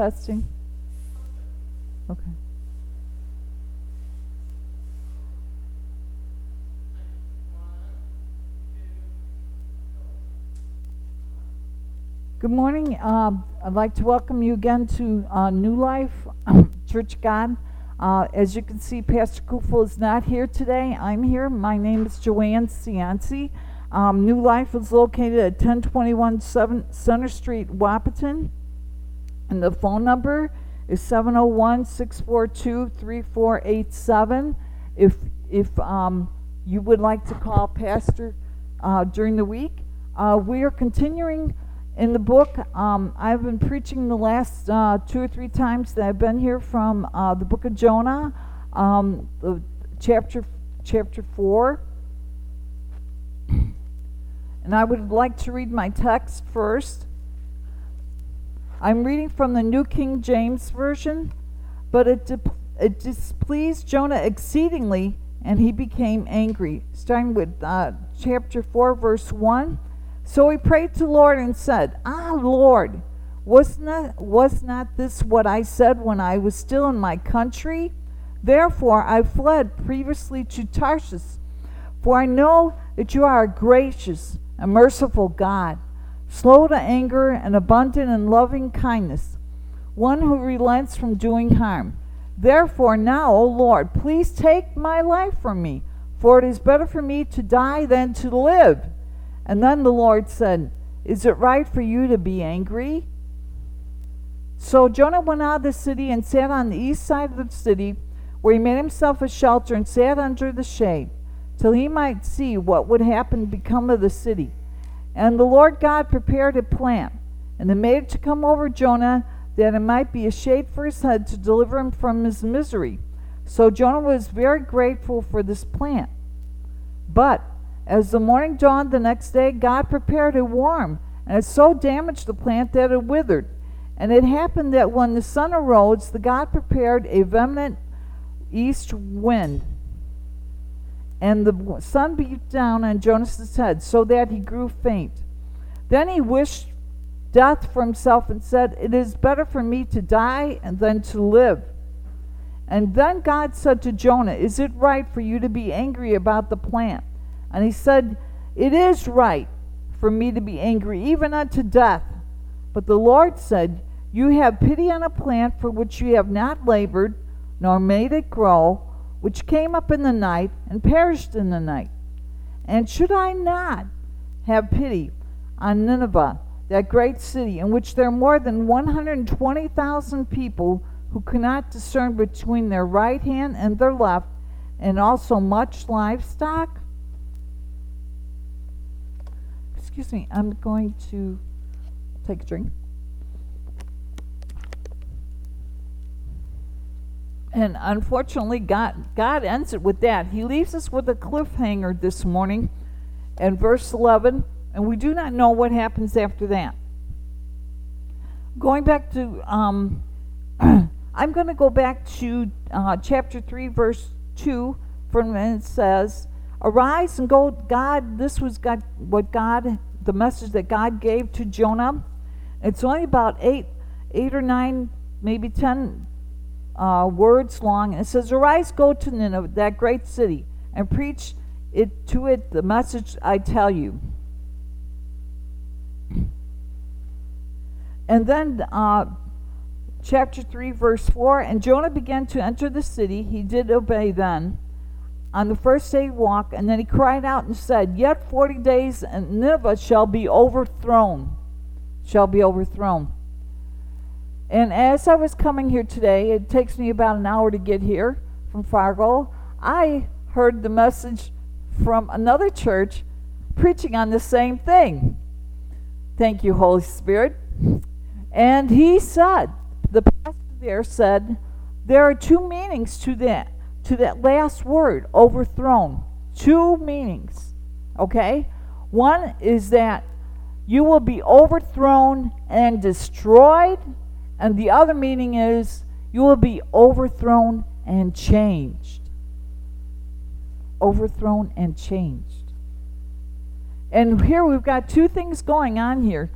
Testing. Okay. Good morning. Um, I'd like to welcome you again to uh, New Life Church of God. Uh, as you can see, Pastor Kufel is not here today. I'm here. My name is Joanne Cianci. Um, New Life is located at 1021 Center Street, Wahpeton. And the phone number is 701 642 3487. If, if um, you would like to call Pastor uh, during the week, uh, we are continuing in the book. Um, I've been preaching the last uh, two or three times that I've been here from uh, the book of Jonah, um, the chapter chapter four. And I would like to read my text first. I'm reading from the New King James Version, but it, di- it displeased Jonah exceedingly, and he became angry. Starting with uh, chapter 4, verse 1. So he prayed to the Lord and said, Ah, Lord, was not, was not this what I said when I was still in my country? Therefore I fled previously to Tarshish, for I know that you are a gracious and merciful God slow to anger, and abundant in loving kindness, one who relents from doing harm. Therefore, now, O Lord, please take my life from me, for it is better for me to die than to live. And then the Lord said, Is it right for you to be angry? So Jonah went out of the city and sat on the east side of the city, where he made himself a shelter and sat under the shade, till he might see what would happen become of the city. And the Lord God prepared a plant, and it made it to come over Jonah, that it might be a shade for his head to deliver him from his misery. So Jonah was very grateful for this plant. But as the morning dawned the next day, God prepared a worm, and it so damaged the plant that it withered. And it happened that when the sun arose, the God prepared a vehement east wind and the sun beat down on Jonas's head so that he grew faint. Then he wished death for himself and said, It is better for me to die than to live. And then God said to Jonah, Is it right for you to be angry about the plant? And he said, It is right for me to be angry, even unto death. But the Lord said, You have pity on a plant for which you have not labored, nor made it grow which came up in the night and perished in the night. And should I not have pity on Nineveh, that great city, in which there are more than 120,000 people who cannot discern between their right hand and their left, and also much livestock? Excuse me, I'm going to take a drink. And unfortunately, God, God ends it with that. He leaves us with a cliffhanger this morning in verse 11, and we do not know what happens after that. Going back to, um, I'm going to go back to uh, chapter 3, verse 2, from when it says, Arise and go, God, this was God, what God, the message that God gave to Jonah. It's only about eight, eight or nine, maybe ten uh, words long. And it says, Arise, go to Nineveh, that great city, and preach it to it the message I tell you. And then uh, chapter 3, verse 4 And Jonah began to enter the city. He did obey then on the first day he walked, and then he cried out and said, Yet forty days, and Nineveh shall be overthrown. Shall be overthrown. And as I was coming here today, it takes me about an hour to get here from Fargo. I heard the message from another church preaching on the same thing. Thank you, Holy Spirit. And he said, the pastor there said, there are two meanings to that to that last word, overthrown. Two meanings. Okay? One is that you will be overthrown and destroyed and the other meaning is you will be overthrown and changed. Overthrown and changed. And here we've got two things going on here.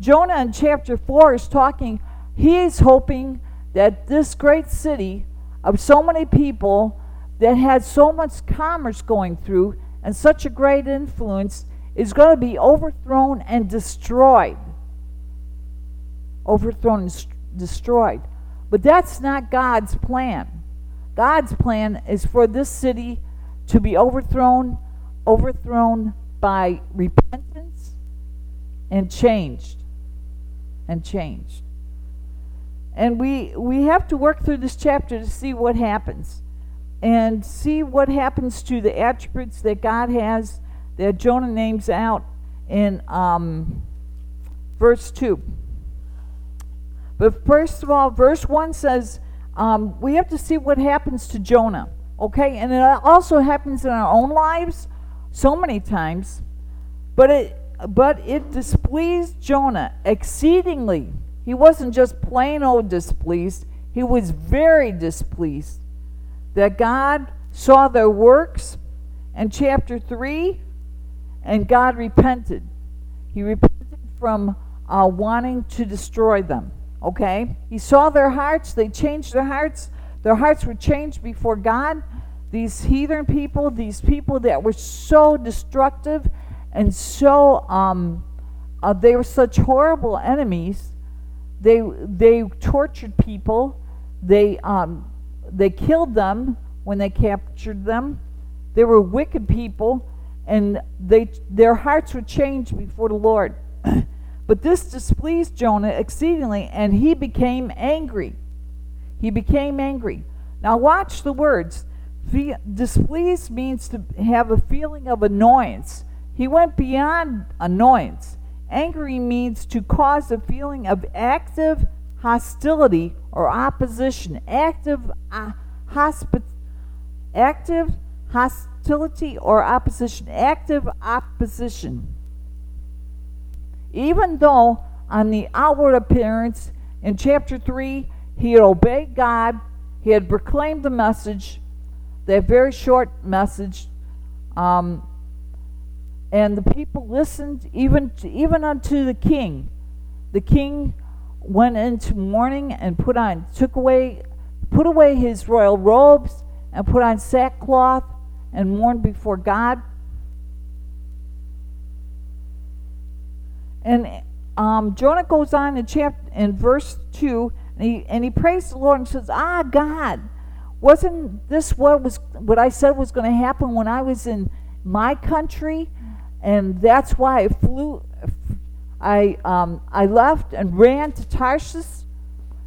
Jonah in chapter 4 is talking he is hoping that this great city of so many people that had so much commerce going through and such a great influence is going to be overthrown and destroyed. Overthrown and destroyed. But that's not God's plan. God's plan is for this city to be overthrown, overthrown by repentance and changed. And changed. And we we have to work through this chapter to see what happens and see what happens to the attributes that God has that Jonah names out in um, verse 2. But first of all, verse 1 says um, we have to see what happens to Jonah. Okay? And it also happens in our own lives so many times. But it, but it displeased Jonah exceedingly. He wasn't just plain old displeased, he was very displeased that God saw their works in chapter 3 and God repented. He repented from uh, wanting to destroy them. Okay? He saw their hearts, they changed their hearts. Their hearts were changed before God. These heathen people, these people that were so destructive and so, um, uh, they were such horrible enemies. They, they tortured people. They, um, they killed them when they captured them. They were wicked people and they, their hearts were changed before the Lord. but this displeased Jonah exceedingly, and he became angry. He became angry. Now, watch the words. Displeased means to have a feeling of annoyance. He went beyond annoyance. Angry means to cause a feeling of active hostility or opposition. Active, uh, hospi- active hostility or opposition, active opposition. Even though on the outward appearance in chapter 3 he had obeyed God, he had proclaimed the message, that very short message, um, and the people listened even to, even unto the king. The king went into mourning and put on took away put away his royal robes and put on sackcloth and mourned before God. And um, Jonah goes on in chapter in verse two, and he and he prays the Lord and says, "Ah, God, wasn't this what was what I said was going to happen when I was in my country, and that's why I flew, I um, I left and ran to Tarshish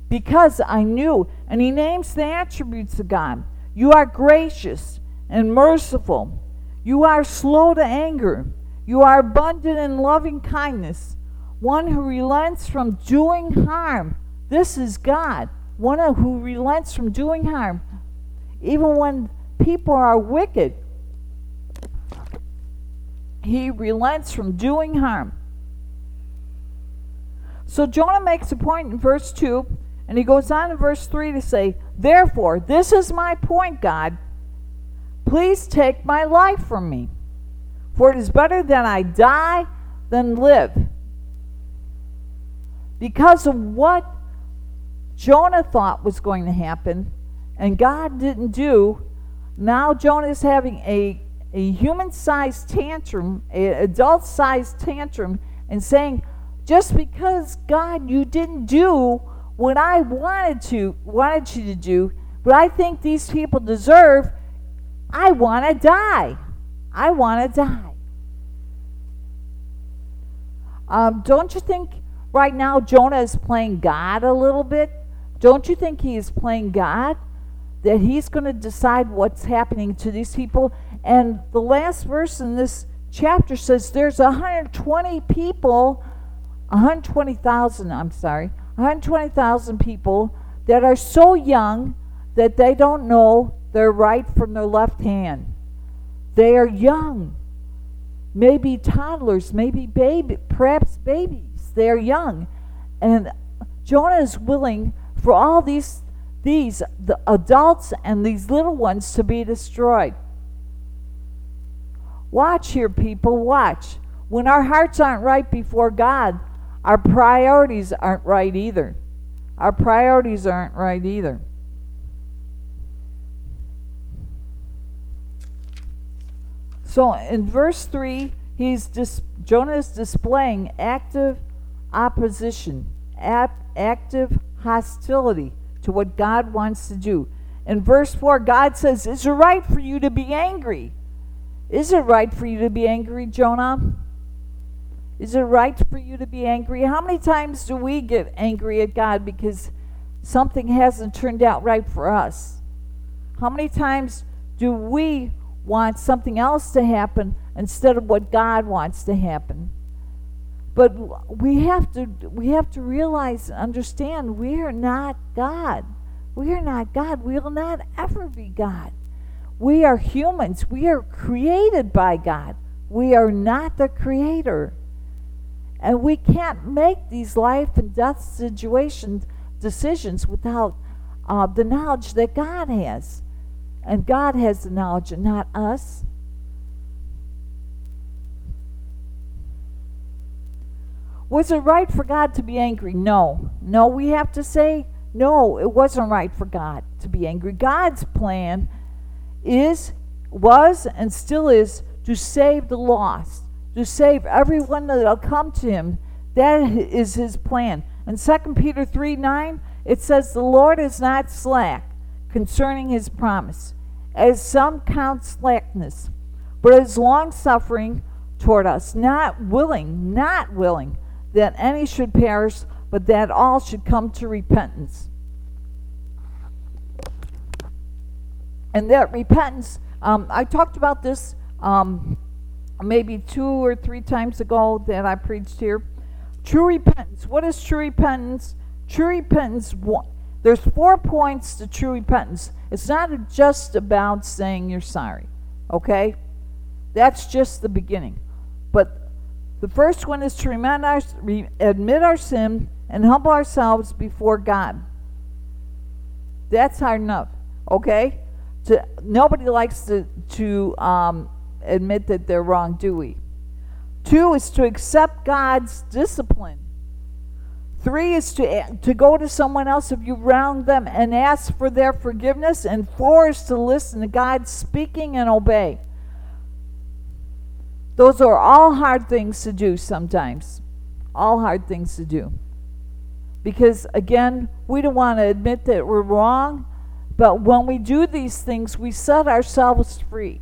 because I knew." And he names the attributes of God. You are gracious and merciful. You are slow to anger. You are abundant in loving kindness, one who relents from doing harm. This is God, one who relents from doing harm. Even when people are wicked, he relents from doing harm. So Jonah makes a point in verse 2, and he goes on in verse 3 to say, Therefore, this is my point, God. Please take my life from me, for it is better that I die than live. Because of what Jonah thought was going to happen, and God didn't do, now Jonah is having a, a human sized tantrum, an adult sized tantrum, and saying, just because God, you didn't do what I wanted to wanted you to do, but I think these people deserve I want to die. I want to die. Um, don't you think right now Jonah is playing God a little bit? Don't you think he is playing God? That he's going to decide what's happening to these people? And the last verse in this chapter says there's 120 people, 120,000, I'm sorry, 120,000 people that are so young that they don't know their right from their left hand. They are young, maybe toddlers, maybe baby, perhaps babies. They are young, and Jonah is willing for all these these the adults and these little ones to be destroyed. Watch here, people. Watch. When our hearts aren't right before God, our priorities aren't right either. our priorities aren't right either. So in verse 3, he's dis- Jonah is displaying active opposition, ap- active hostility to what God wants to do. In verse 4, God says, Is it right for you to be angry? Is it right for you to be angry, Jonah? Is it right for you to be angry? How many times do we get angry at God because something hasn't turned out right for us? How many times do we want something else to happen instead of what God wants to happen? But we have to we have to realize and understand we are not God. We are not God. We will not ever be God. We are humans. We are created by God. We are not the creator. And we can't make these life and death situations decisions without uh, the knowledge that God has. And God has the knowledge and not us. Was it right for God to be angry? No. No, we have to say, no, it wasn't right for God to be angry. God's plan is, was, and still is to save the lost, to save everyone that'll come to him. That is his plan. In 2 Peter 3 9, it says, The Lord is not slack concerning his promise, as some count slackness, but is long suffering toward us, not willing, not willing that any should perish, but that all should come to repentance. And that repentance, um, I talked about this um, maybe two or three times ago that I preached here. True repentance. What is true repentance? True repentance, there's four points to true repentance. It's not just about saying you're sorry, okay? That's just the beginning. But the first one is to our, admit our sin and humble ourselves before God. That's hard enough, okay? To, nobody likes to, to um, admit that they're wrong, do we? Two is to accept God's discipline. Three is to, to go to someone else if you wronged them and ask for their forgiveness. And four is to listen to God speaking and obey. Those are all hard things to do sometimes. All hard things to do. Because, again, we don't want to admit that we're wrong, but when we do these things, we set ourselves free.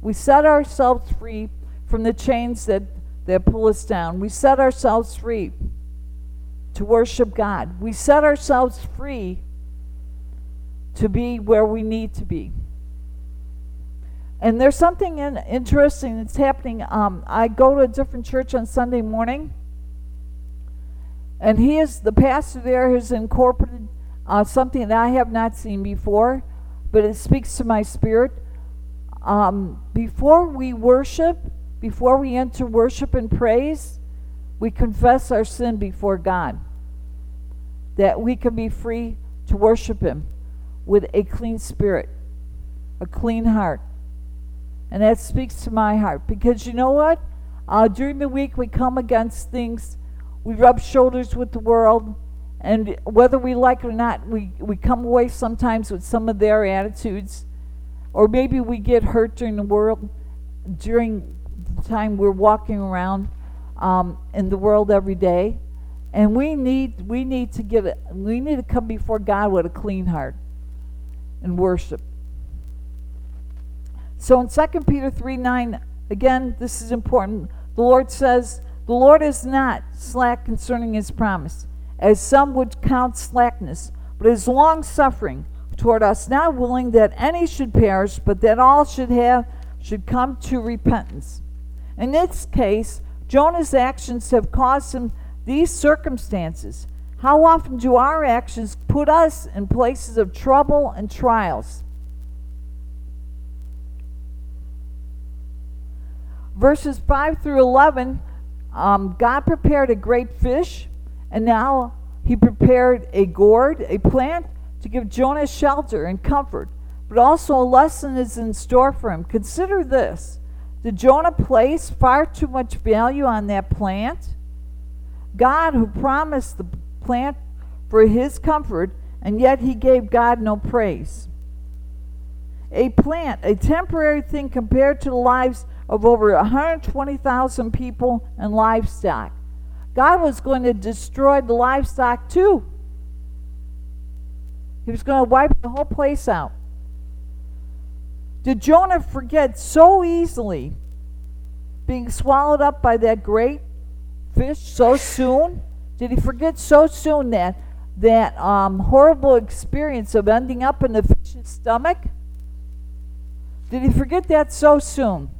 We set ourselves free from the chains that, that pull us down. We set ourselves free to worship God. We set ourselves free to be where we need to be. And there's something in, interesting that's happening. Um, I go to a different church on Sunday morning, and he is the pastor there has incorporated uh, something that I have not seen before, but it speaks to my spirit. Um, before we worship, before we enter worship and praise, we confess our sin before God, that we can be free to worship Him with a clean spirit, a clean heart. And that speaks to my heart because you know what? Uh, during the week, we come against things, we rub shoulders with the world, and whether we like it or not, we, we come away sometimes with some of their attitudes. Or maybe we get hurt during the world, during the time we're walking around um, in the world every day. And we need we need to get it we need to come before God with a clean heart and worship. So in 2 Peter 3 9, again, this is important. The Lord says, The Lord is not slack concerning his promise, as some would count slackness, but is long suffering toward us, not willing that any should perish, but that all should have should come to repentance. In this case, Jonah's actions have caused him these circumstances. How often do our actions put us in places of trouble and trials? verses 5 through 11, um, God prepared a great fish, and now he prepared a gourd, a plant, to give Jonah shelter and comfort. But also a lesson is in store for him. Consider this Did Jonah place far too much value on that plant? God, who promised the plant for his comfort, and yet he gave God no praise. A plant, a temporary thing compared to the lives of over 120,000 people and livestock. God was going to destroy the livestock too. He was going to wipe the whole place out. Did Jonah forget so easily being swallowed up by that great fish so soon? Did he forget so soon that that um, horrible experience of ending up in the fish's stomach? Did he forget that so soon?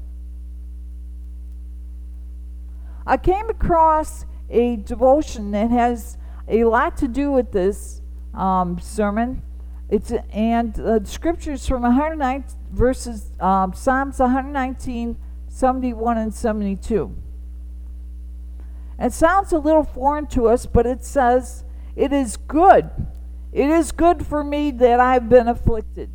I came across a devotion that has a lot to do with this um, sermon. It's and uh, scriptures from 109 verses um, Psalms 119, 71, and 72. It sounds a little foreign to us, but it says, It is good. It is good for me that I've been afflicted.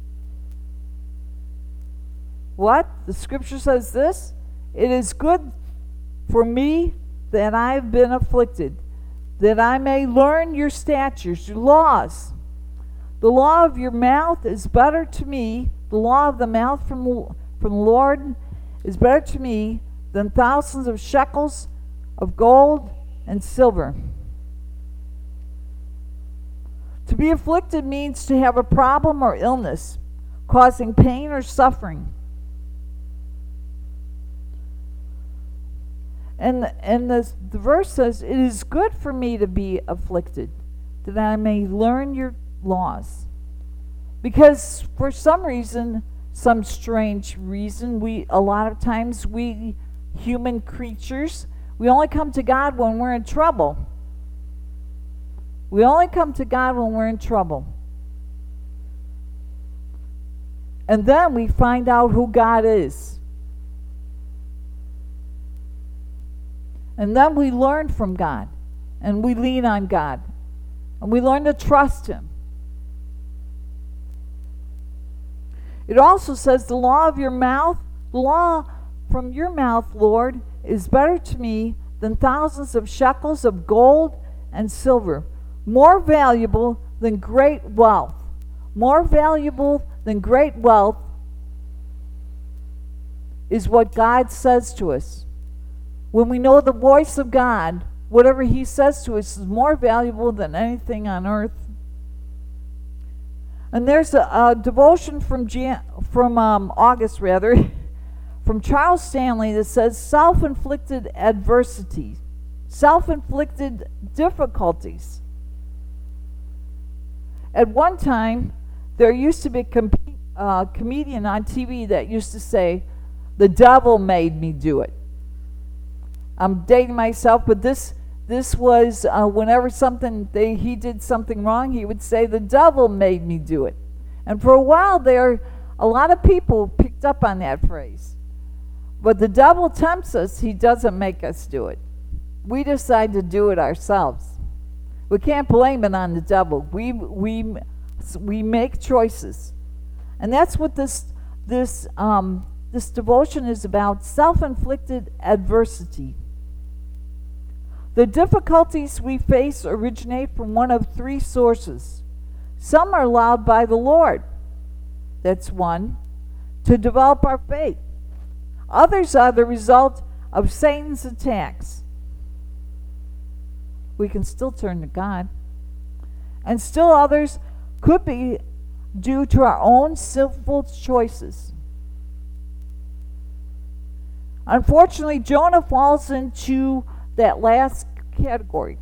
What? The scripture says this? It is good for me that I've been afflicted, that I may learn your statutes, your laws. The law of your mouth is better to me, the law of the mouth from, from the Lord is better to me than thousands of shekels of gold and silver. To be afflicted means to have a problem or illness causing pain or suffering. And, and the, the verse says, It is good for me to be afflicted, that I may learn your laws. Because for some reason, some strange reason, we a lot of times we human creatures we only come to God when we're in trouble. We only come to God when we're in trouble. And then we find out who God is. And then we learn from God. And we lean on God. And we learn to trust Him. It also says, The law of your mouth, law from your mouth, Lord, is better to me than thousands of shekels of gold and silver, more valuable than great wealth. More valuable than great wealth is what God says to us. When we know the voice of God, whatever He says to us is more valuable than anything on earth. And there's a, a devotion from Jan, from um, August rather. from Charles Stanley that says self inflicted adversity, self inflicted difficulties. At one time, there used to be a com- uh, comedian on TV that used to say, The devil made me do it. I'm dating myself, but this. This was uh, whenever something they, he did something wrong, he would say, The devil made me do it. And for a while there, a lot of people picked up on that phrase. But the devil tempts us, he doesn't make us do it. We decide to do it ourselves. We can't blame it on the devil. We, we, we make choices. And that's what this, this, um, this devotion is about self inflicted adversity. The difficulties we face originate from one of three sources. Some are allowed by the Lord. That's one. To develop our faith. Others are the result of Satan's attacks. We can still turn to God. And still others could be due to our own sinful choices. Unfortunately, Jonah falls into that last category.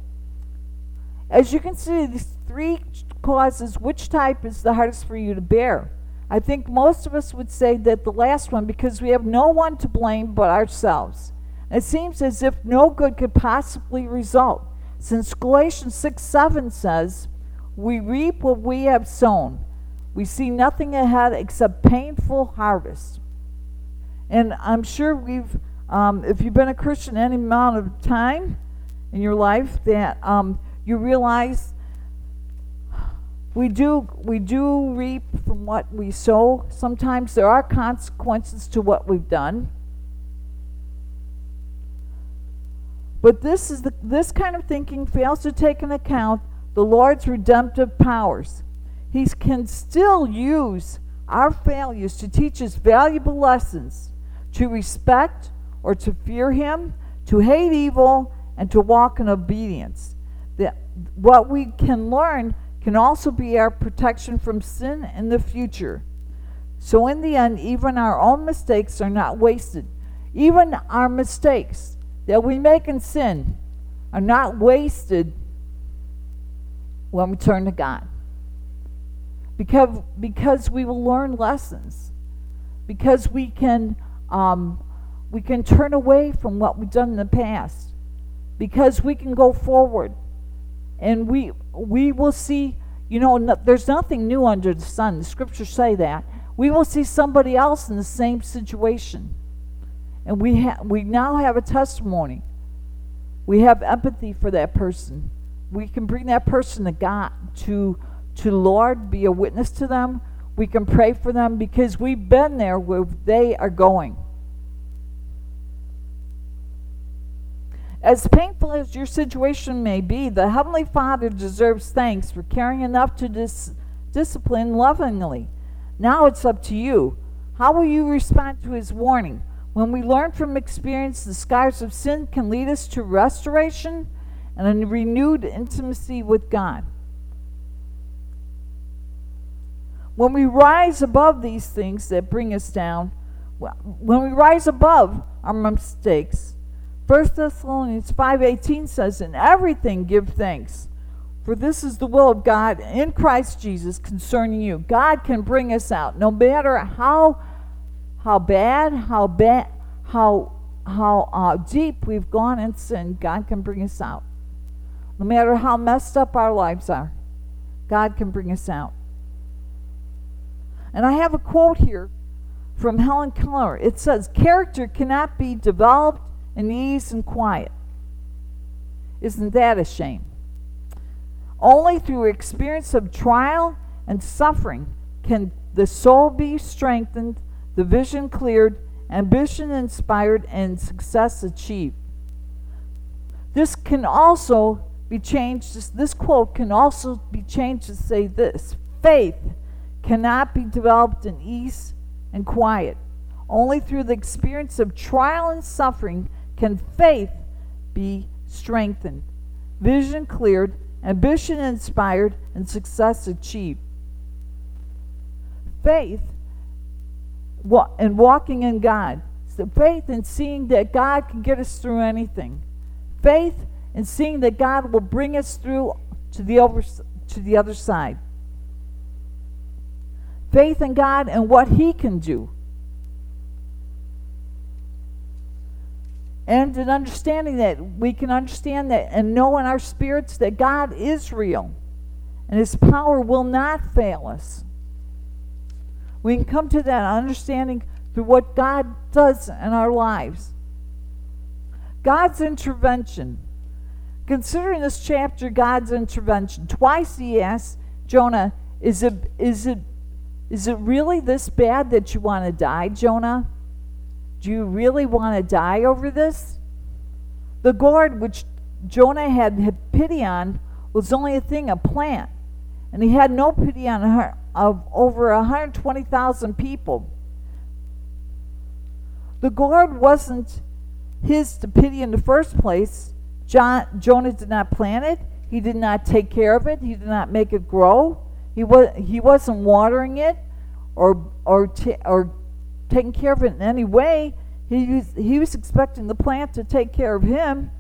As you can see, these three causes, which type is the hardest for you to bear? I think most of us would say that the last one because we have no one to blame but ourselves. It seems as if no good could possibly result, since Galatians 6 7 says, We reap what we have sown. We see nothing ahead except painful harvest. And I'm sure we've, um, if you've been a Christian any amount of time in your life, that um, you realize we do we do reap from what we sow. Sometimes there are consequences to what we've done. But this is the this kind of thinking fails to take into account the Lord's redemptive powers. He can still use our failures to teach us valuable lessons to respect or to fear Him, to hate evil, and to walk in obedience. That what we can learn can also be our protection from sin in the future. So, in the end, even our own mistakes are not wasted. Even our mistakes that we make in sin are not wasted when we turn to God. Because, because we will learn lessons. Because we can, um, we can turn away from what we've done in the past. Because we can go forward. And we, we will see, you know, no, there's nothing new under the sun. The scriptures say that. We will see somebody else in the same situation. And we, ha- we now have a testimony. We have empathy for that person. We can bring that person to God, to, to Lord, be a witness to them. We can pray for them because we've been there where they are going. As painful as your situation may be, the Heavenly Father deserves thanks for caring enough to dis- discipline lovingly. Now it's up to you. How will you respond to His warning? When we learn from experience, the scars of sin can lead us to restoration and a renewed intimacy with God. When we rise above these things that bring us down, when we rise above our mistakes, 1 Thessalonians 5:18 says, "In everything give thanks, for this is the will of God in Christ Jesus concerning you." God can bring us out no matter how how bad, how bad, how how uh, deep we've gone in sin. God can bring us out. No matter how messed up our lives are, God can bring us out. And I have a quote here from Helen Keller. It says, Character cannot be developed in ease and quiet. Isn't that a shame? Only through experience of trial and suffering can the soul be strengthened, the vision cleared, ambition inspired, and success achieved. This can also be changed. This quote can also be changed to say this faith cannot be developed in ease and quiet. Only through the experience of trial and suffering can faith be strengthened, vision cleared, ambition inspired, and success achieved. Faith and walking in God. So faith in seeing that God can get us through anything. Faith in seeing that God will bring us through to the over, to the other side. Faith in God and what He can do. And an understanding that we can understand that and know in our spirits that God is real and His power will not fail us. We can come to that understanding through what God does in our lives. God's intervention. Considering this chapter, God's intervention. Twice he asked Jonah, Is it, is it, is it really this bad that you want to die, Jonah? Do you really want to die over this? The gourd which Jonah had, had pity on was only a thing, a plant. And he had no pity on her, of over 120,000 people. The gourd wasn't his to pity in the first place. John, Jonah did not plant it. He did not take care of it. He did not make it grow. He, was, he wasn't watering it or, or, t- or taking care of it in any way. He was, he was expecting the plant to take care of him.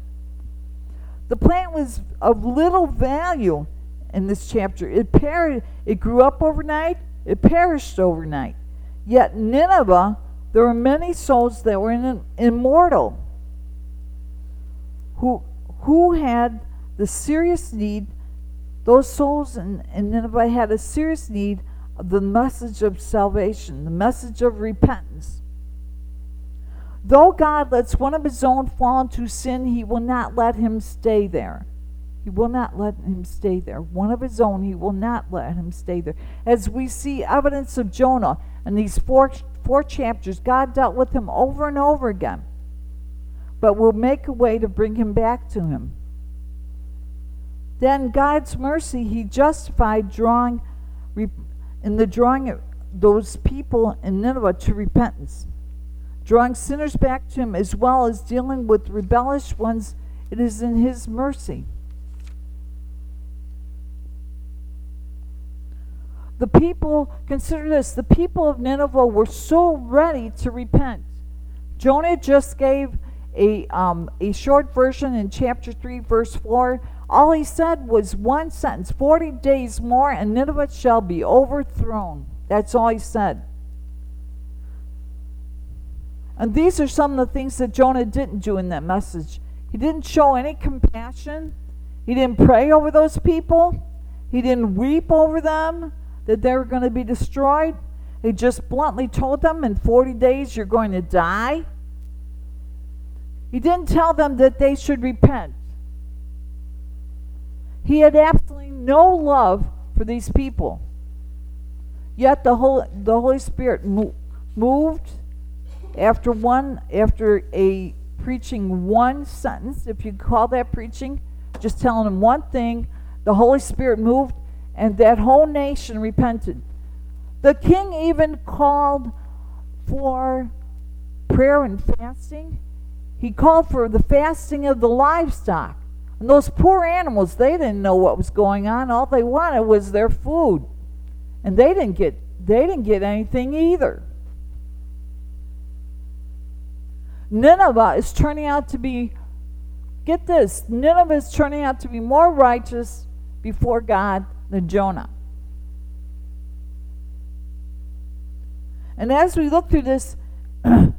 The plant was of little value in this chapter. It, per- it grew up overnight, it perished overnight. Yet Nineveh, there were many souls that were in, immortal who, who had the serious need, those souls in, in Nineveh had a serious need the message of salvation, the message of repentance. Though God lets one of his own fall into sin, he will not let him stay there. He will not let him stay there. One of his own, he will not let him stay there. As we see evidence of Jonah in these four, four chapters, God dealt with him over and over again, but will make a way to bring him back to him. Then God's mercy, He justified drawing in the drawing of those people in Nineveh to repentance, drawing sinners back to Him as well as dealing with rebellious ones. It is in His mercy. The people, consider this, the people of Nineveh were so ready to repent. Jonah just gave a, um, a short version in chapter 3, verse 4. All he said was one sentence 40 days more, and Nineveh shall be overthrown. That's all he said. And these are some of the things that Jonah didn't do in that message. He didn't show any compassion, he didn't pray over those people, he didn't weep over them that they were going to be destroyed. He just bluntly told them, in 40 days, you're going to die. He didn't tell them that they should repent. He had absolutely no love for these people. Yet the Holy, the Holy Spirit mo- moved after one after a preaching one sentence, if you call that preaching, just telling them one thing, the Holy Spirit moved and that whole nation repented. The king even called for prayer and fasting. He called for the fasting of the livestock. And those poor animals, they didn't know what was going on. All they wanted was their food. And they didn't get they didn't get anything either. Nineveh is turning out to be get this, Nineveh is turning out to be more righteous before God than Jonah. And as we look through this, I'd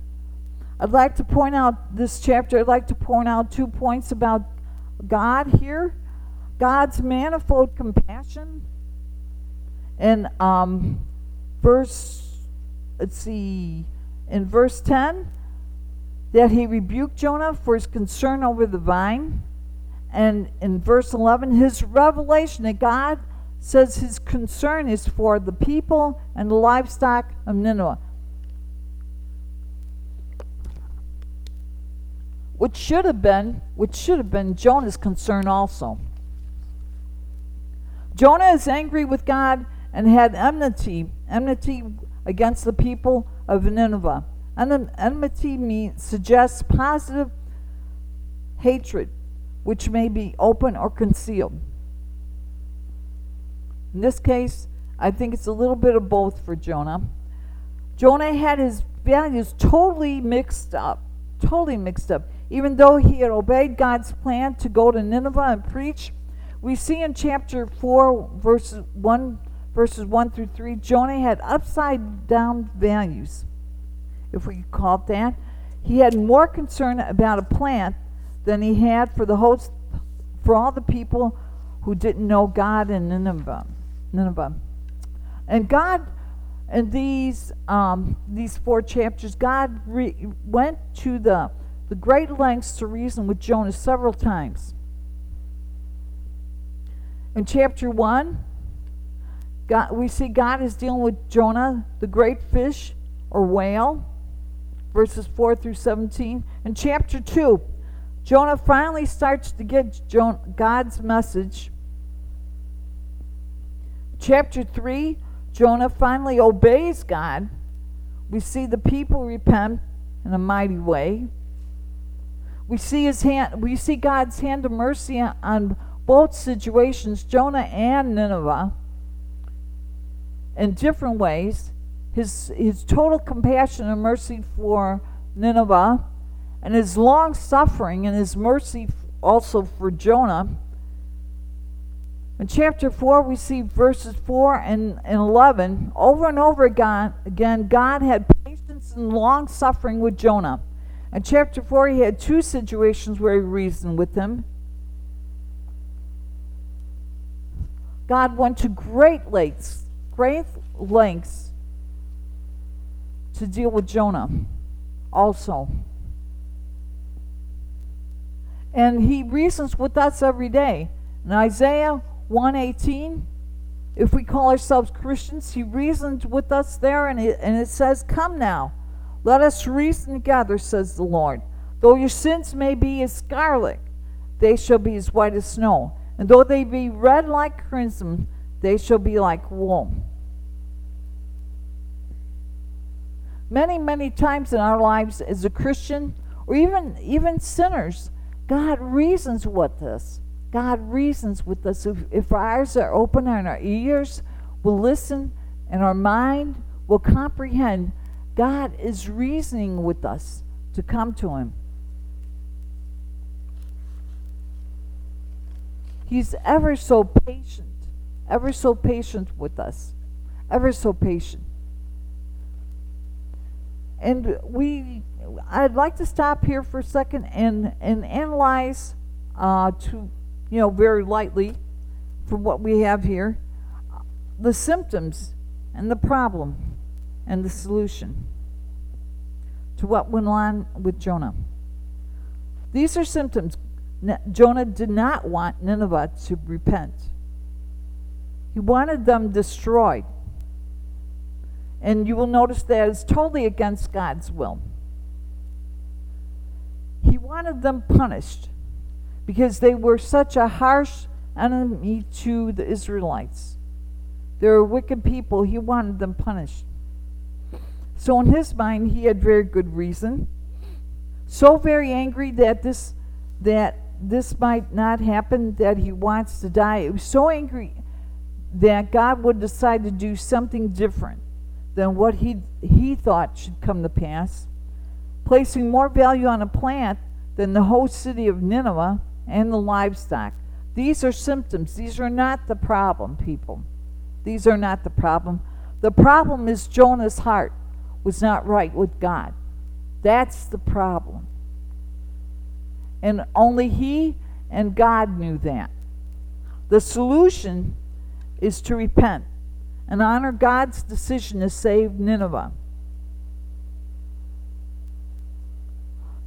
like to point out this chapter, I'd like to point out two points about God here God's manifold compassion. And um, verse, let's see, in verse 10, that he rebuked Jonah for his concern over the vine. And in verse 11, his revelation that God says his concern is for the people and the livestock of Nineveh. Which should have been, which should have been Jonah's concern also. Jonah is angry with God and had enmity, enmity against the people of Nineveh. En- enmity means suggests positive hatred, which may be open or concealed. In this case, I think it's a little bit of both for Jonah. Jonah had his values totally mixed up, totally mixed up. Even though he had obeyed God's plan to go to Nineveh and preach, we see in chapter 4, verses 1, verses 1 through 3, Jonah had upside down values, if we call it that. He had more concern about a plant than he had for the host, for all the people who didn't know God in Nineveh. Nineveh. And God, in these um, these four chapters, God re- went to the the great lengths to reason with Jonah several times. In chapter one, God, we see God is dealing with Jonah, the great fish or whale, verses 4 through 17. In chapter 2, Jonah finally starts to get God's message Chapter 3, Jonah finally obeys God. We see the people repent in a mighty way. We see his hand we see God's hand of mercy on both situations, Jonah and Nineveh, in different ways. His his total compassion and mercy for Nineveh, and his long suffering and his mercy also for Jonah in chapter 4, we see verses 4 and, and 11. Over and over again, again, God had patience and long suffering with Jonah. In chapter 4, he had two situations where he reasoned with him. God went to great lengths, great lengths to deal with Jonah also. And he reasons with us every day. In Isaiah 118 if we call ourselves Christians, he reasoned with us there, and it, and it says, Come now, let us reason together, says the Lord. Though your sins may be as scarlet, they shall be as white as snow. And though they be red like crimson, they shall be like wool. Many, many times in our lives as a Christian, or even even sinners, God reasons with us. God reasons with us. If, if our eyes are open and our ears will listen and our mind will comprehend, God is reasoning with us to come to Him. He's ever so patient, ever so patient with us, ever so patient. And we, I'd like to stop here for a second and, and analyze uh, to, you know, very lightly from what we have here, the symptoms and the problem and the solution to what went on with Jonah. These are symptoms. Jonah did not want Nineveh to repent. He wanted them destroyed. And you will notice that is totally against God's will. He wanted them punished because they were such a harsh enemy to the Israelites. They were wicked people. He wanted them punished. So, in his mind, he had very good reason. So very angry that this that this might not happen, that he wants to die. He was so angry that God would decide to do something different than what he, he thought should come to pass, placing more value on a plant than the whole city of Nineveh and the livestock. These are symptoms. These are not the problem, people. These are not the problem. The problem is Jonah's heart was not right with God. That's the problem. And only he and God knew that. The solution is to repent and honor God's decision to save Nineveh.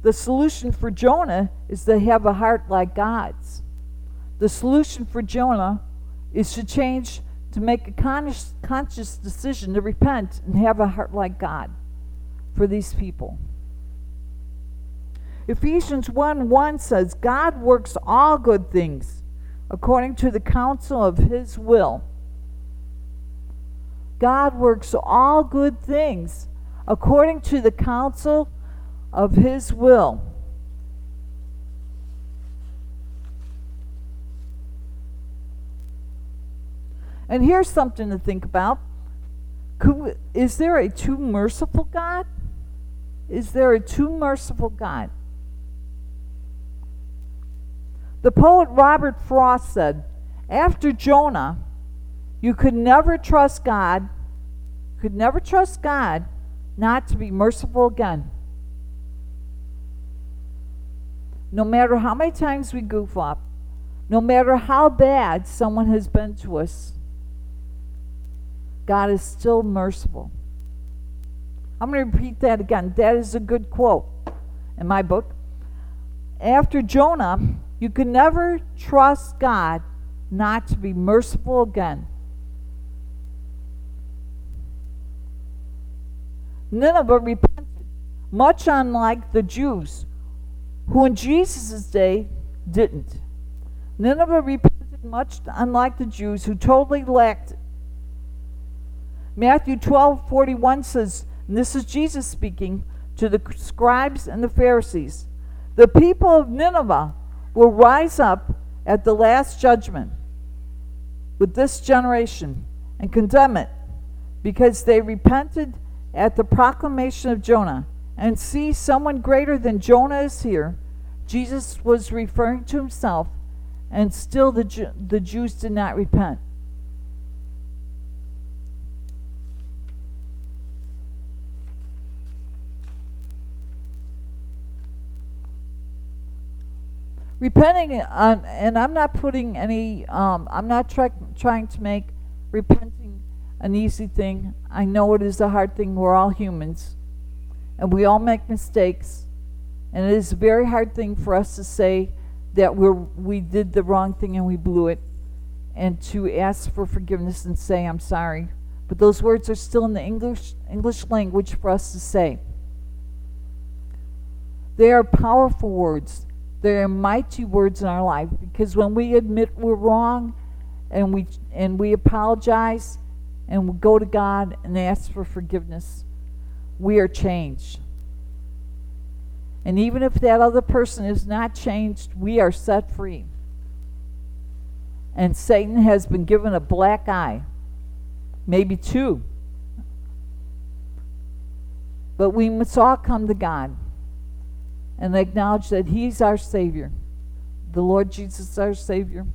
The solution for Jonah is to have a heart like God's. The solution for Jonah is to change, to make a conscious, conscious decision to repent and have a heart like God for these people. Ephesians 1 1 says, God works all good things according to the counsel of his will God works all good things according to the counsel of his will. And here's something to think about. We, is there a too merciful God? Is there a too merciful God? The poet Robert Frost said, After Jonah, you could never trust God, could never trust God not to be merciful again. No matter how many times we goof up, no matter how bad someone has been to us, God is still merciful. I'm going to repeat that again. That is a good quote in my book. After Jonah, you can never trust God not to be merciful again. Nineveh repented, much unlike the Jews, who in Jesus' day didn't. Nineveh repented much unlike the Jews, who totally lacked. Matthew 12 41 says, this is Jesus speaking to the scribes and the Pharisees. The people of Nineveh will rise up at the last judgment with this generation and condemn it because they repented at the proclamation of Jonah. And see someone greater than Jonah is here, Jesus was referring to himself, and still the, Ju- the Jews did not repent. Repenting, on, and I'm not putting any, um, I'm not try- trying to make repenting an easy thing. I know it is a hard thing. We're all humans. And we all make mistakes. And it is a very hard thing for us to say that we're, we did the wrong thing and we blew it. And to ask for forgiveness and say, I'm sorry. But those words are still in the English, English language for us to say. They are powerful words. They're mighty words in our life because when we admit we're wrong and we and we apologize and we go to God and ask for forgiveness, we are changed. And even if that other person is not changed, we are set free. And Satan has been given a black eye, maybe two. But we must all come to God and acknowledge that He's our Savior. The Lord Jesus our Savior.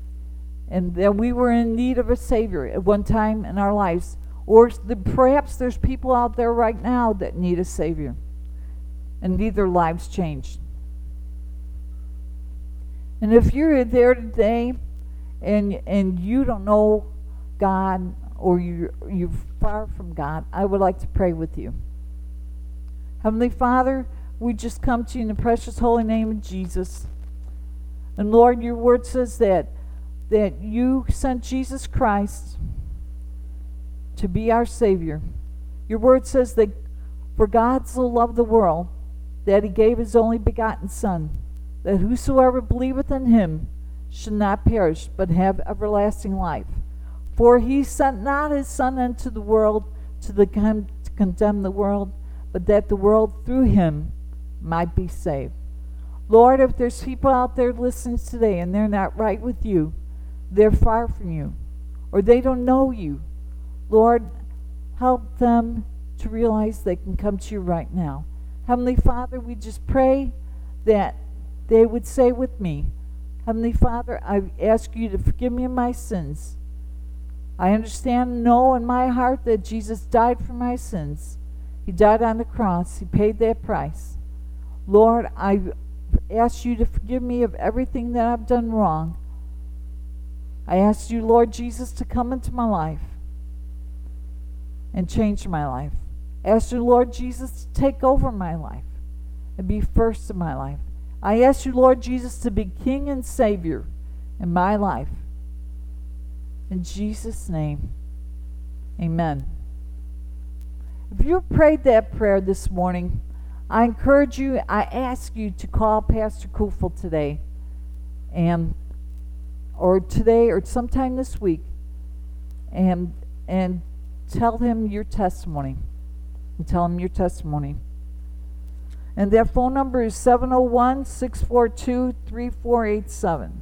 And that we were in need of a Savior at one time in our lives. Or the, perhaps there's people out there right now that need a Savior and need their lives changed. And if you're there today and and you don't know God or you you're far from God, I would like to pray with you. Heavenly Father, we just come to you in the precious holy name of Jesus. And Lord, your word says that that you sent Jesus Christ to be our Savior. Your word says that for God so loved the world that he gave his only begotten Son, that whosoever believeth in him should not perish, but have everlasting life. For he sent not his Son into the world to, the con- to condemn the world, but that the world through him might be saved. Lord, if there's people out there listening today and they're not right with you, they're far from you, or they don't know you, Lord, help them to realize they can come to you right now. Heavenly Father, we just pray that they would say with me, Heavenly Father, I ask you to forgive me of my sins. I understand, and know in my heart that Jesus died for my sins. He died on the cross, He paid that price. Lord, I ask you to forgive me of everything that I've done wrong. I ask you, Lord Jesus, to come into my life and change my life. I Ask you, Lord Jesus, to take over my life and be first in my life. I ask you, Lord Jesus, to be King and Savior in my life. In Jesus' name, amen. If you prayed that prayer this morning, I encourage you, I ask you to call Pastor Kufel today and or today or sometime this week and and tell him your testimony and tell him your testimony. And their phone number is 701 642 3487.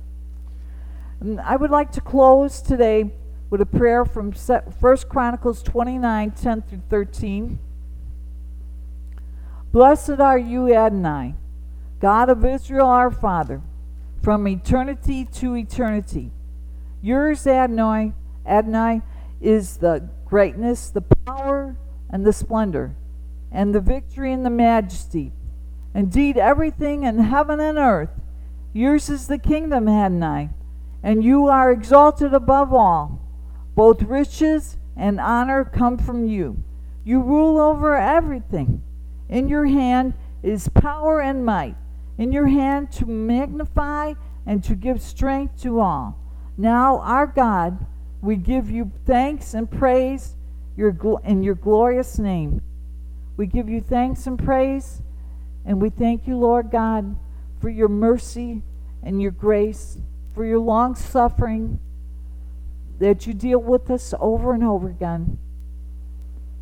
And I would like to close today with a prayer from 1 Chronicles 29 10 through 13. Blessed are you, Adonai, God of Israel, our Father, from eternity to eternity. Yours, Adonai, Adonai, is the greatness, the power, and the splendor, and the victory and the majesty. Indeed, everything in heaven and earth, yours is the kingdom, Adonai, and you are exalted above all. Both riches and honor come from you. You rule over everything. In your hand is power and might. In your hand to magnify and to give strength to all. Now, our God, we give you thanks and praise your in your glorious name. We give you thanks and praise, and we thank you, Lord God, for your mercy and your grace, for your long suffering, that you deal with us over and over again,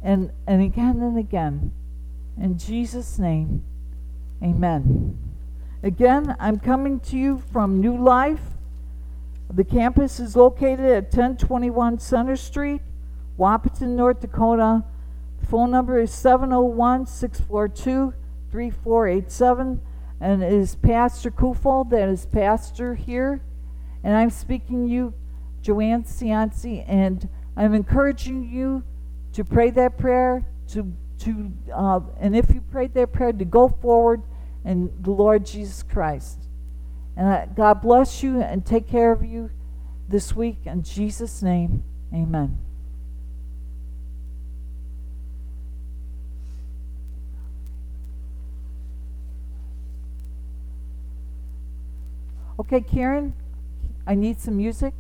and, and again and again. In Jesus' name, amen. Again, I'm coming to you from New Life. The campus is located at 1021 Center Street, Wahpeton, North Dakota. Phone number is 701 642 3487. And it is Pastor Kufel that is pastor here. And I'm speaking you, Joanne Cianci, and I'm encouraging you to pray that prayer, to, to uh, and if you prayed that prayer, to go forward in the Lord Jesus Christ. And uh, God bless you and take care of you this week. In Jesus' name, amen. Okay, Karen, I need some music.